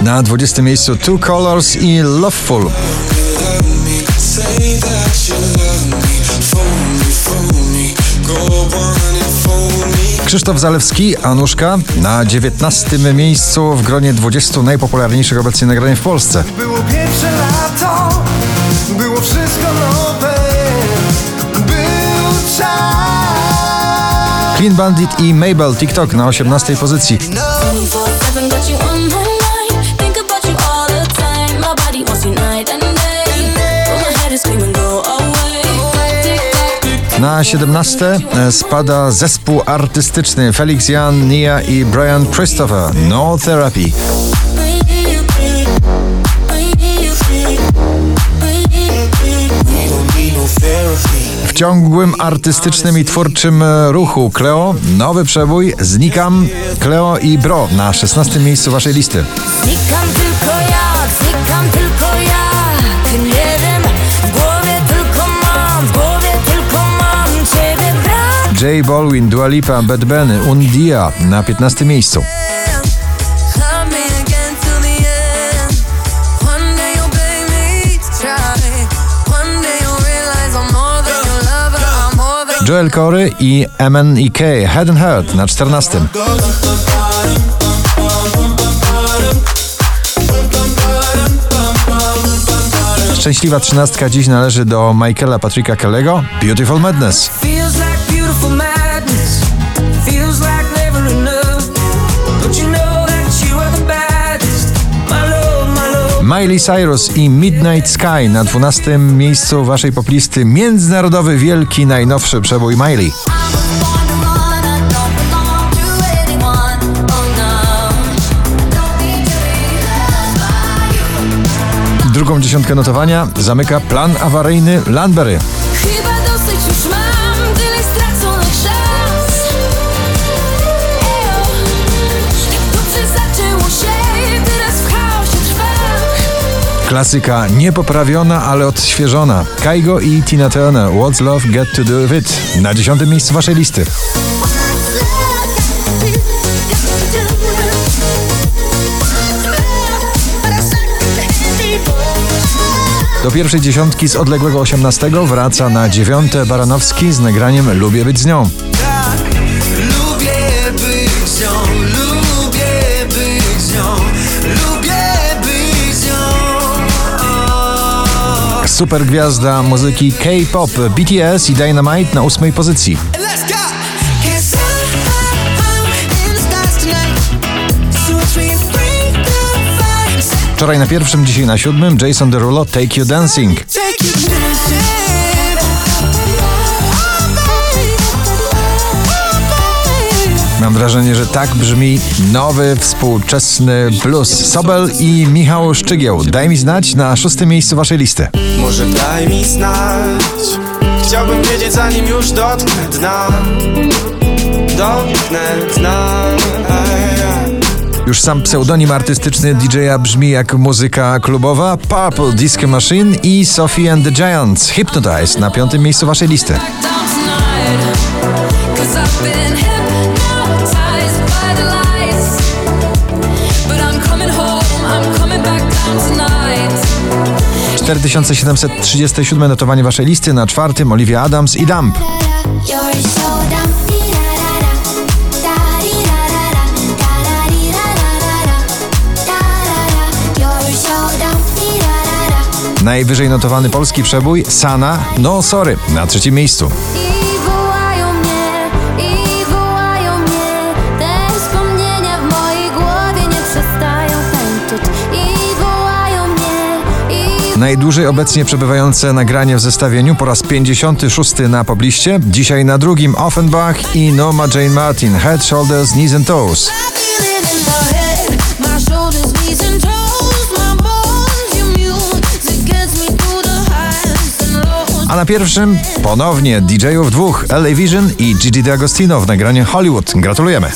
Na 20 miejscu Two Colors i Loveful. Krzysztof Zalewski, Anuszka na 19 miejscu w gronie 20 najpopularniejszych obecnie nagrań w Polsce. Było pierwsze lato, było wszystko nowe, był czas. Clean Bandit i Mabel TikTok na 18 pozycji. Na 17 spada zespół artystyczny Felix Jan, Nia i Brian Christopher. No Therapy. W ciągłym artystycznym i twórczym ruchu Cleo, nowy przebój, Znikam, Cleo i Bro na 16 miejscu waszej listy. Znikam tylko ja, J Balwin, Dua Lipa, Bad Bunny, Undia na 15 miejscu. Joel Corey i MNEK, Head and Heart na 14. Szczęśliwa trzynastka dziś należy do Michaela Patricka Kellego, Beautiful Madness. Miley Cyrus i Midnight Sky na 12 miejscu waszej poplisty międzynarodowy wielki najnowszy przebój Miley. Drugą dziesiątkę notowania zamyka plan awaryjny Landberry. Klasyka niepoprawiona, ale odświeżona. Kaigo i Tina Turner, What's Love Get To Do With It na dziesiątym miejscu waszej listy. Do pierwszej dziesiątki z odległego osiemnastego wraca na dziewiąte Baranowski z nagraniem Lubię być z nią. Super gwiazda muzyki K-pop BTS i Dynamite na ósmej pozycji. Wczoraj na pierwszym, dzisiaj na siódmym Jason Derulo Take You Dancing. Mam wrażenie, że tak brzmi nowy, współczesny blues. Sobel i Michał Szczygieł. Daj mi znać na szóstym miejscu waszej listy. Może daj mi znać Chciałbym wiedzieć zanim już dotknę dna Dotknę dna Już sam pseudonim artystyczny DJ-a brzmi jak muzyka klubowa. Purple Disco Machine i Sophie and the Giants. Hypnotize na piątym miejscu waszej listy. 4737 notowanie waszej listy. Na czwartym Olivia Adams i Dump. Najwyżej notowany polski przebój Sana No Sorry na trzecim miejscu. Najdłużej obecnie przebywające nagranie w zestawieniu po raz 56 na pobliście. Dzisiaj na drugim Offenbach i Norma Jane Martin Head, Shoulders, Knees and Toes. A na pierwszym ponownie DJ-ów dwóch LA Vision i Gigi D'Agostino w nagraniu Hollywood. Gratulujemy.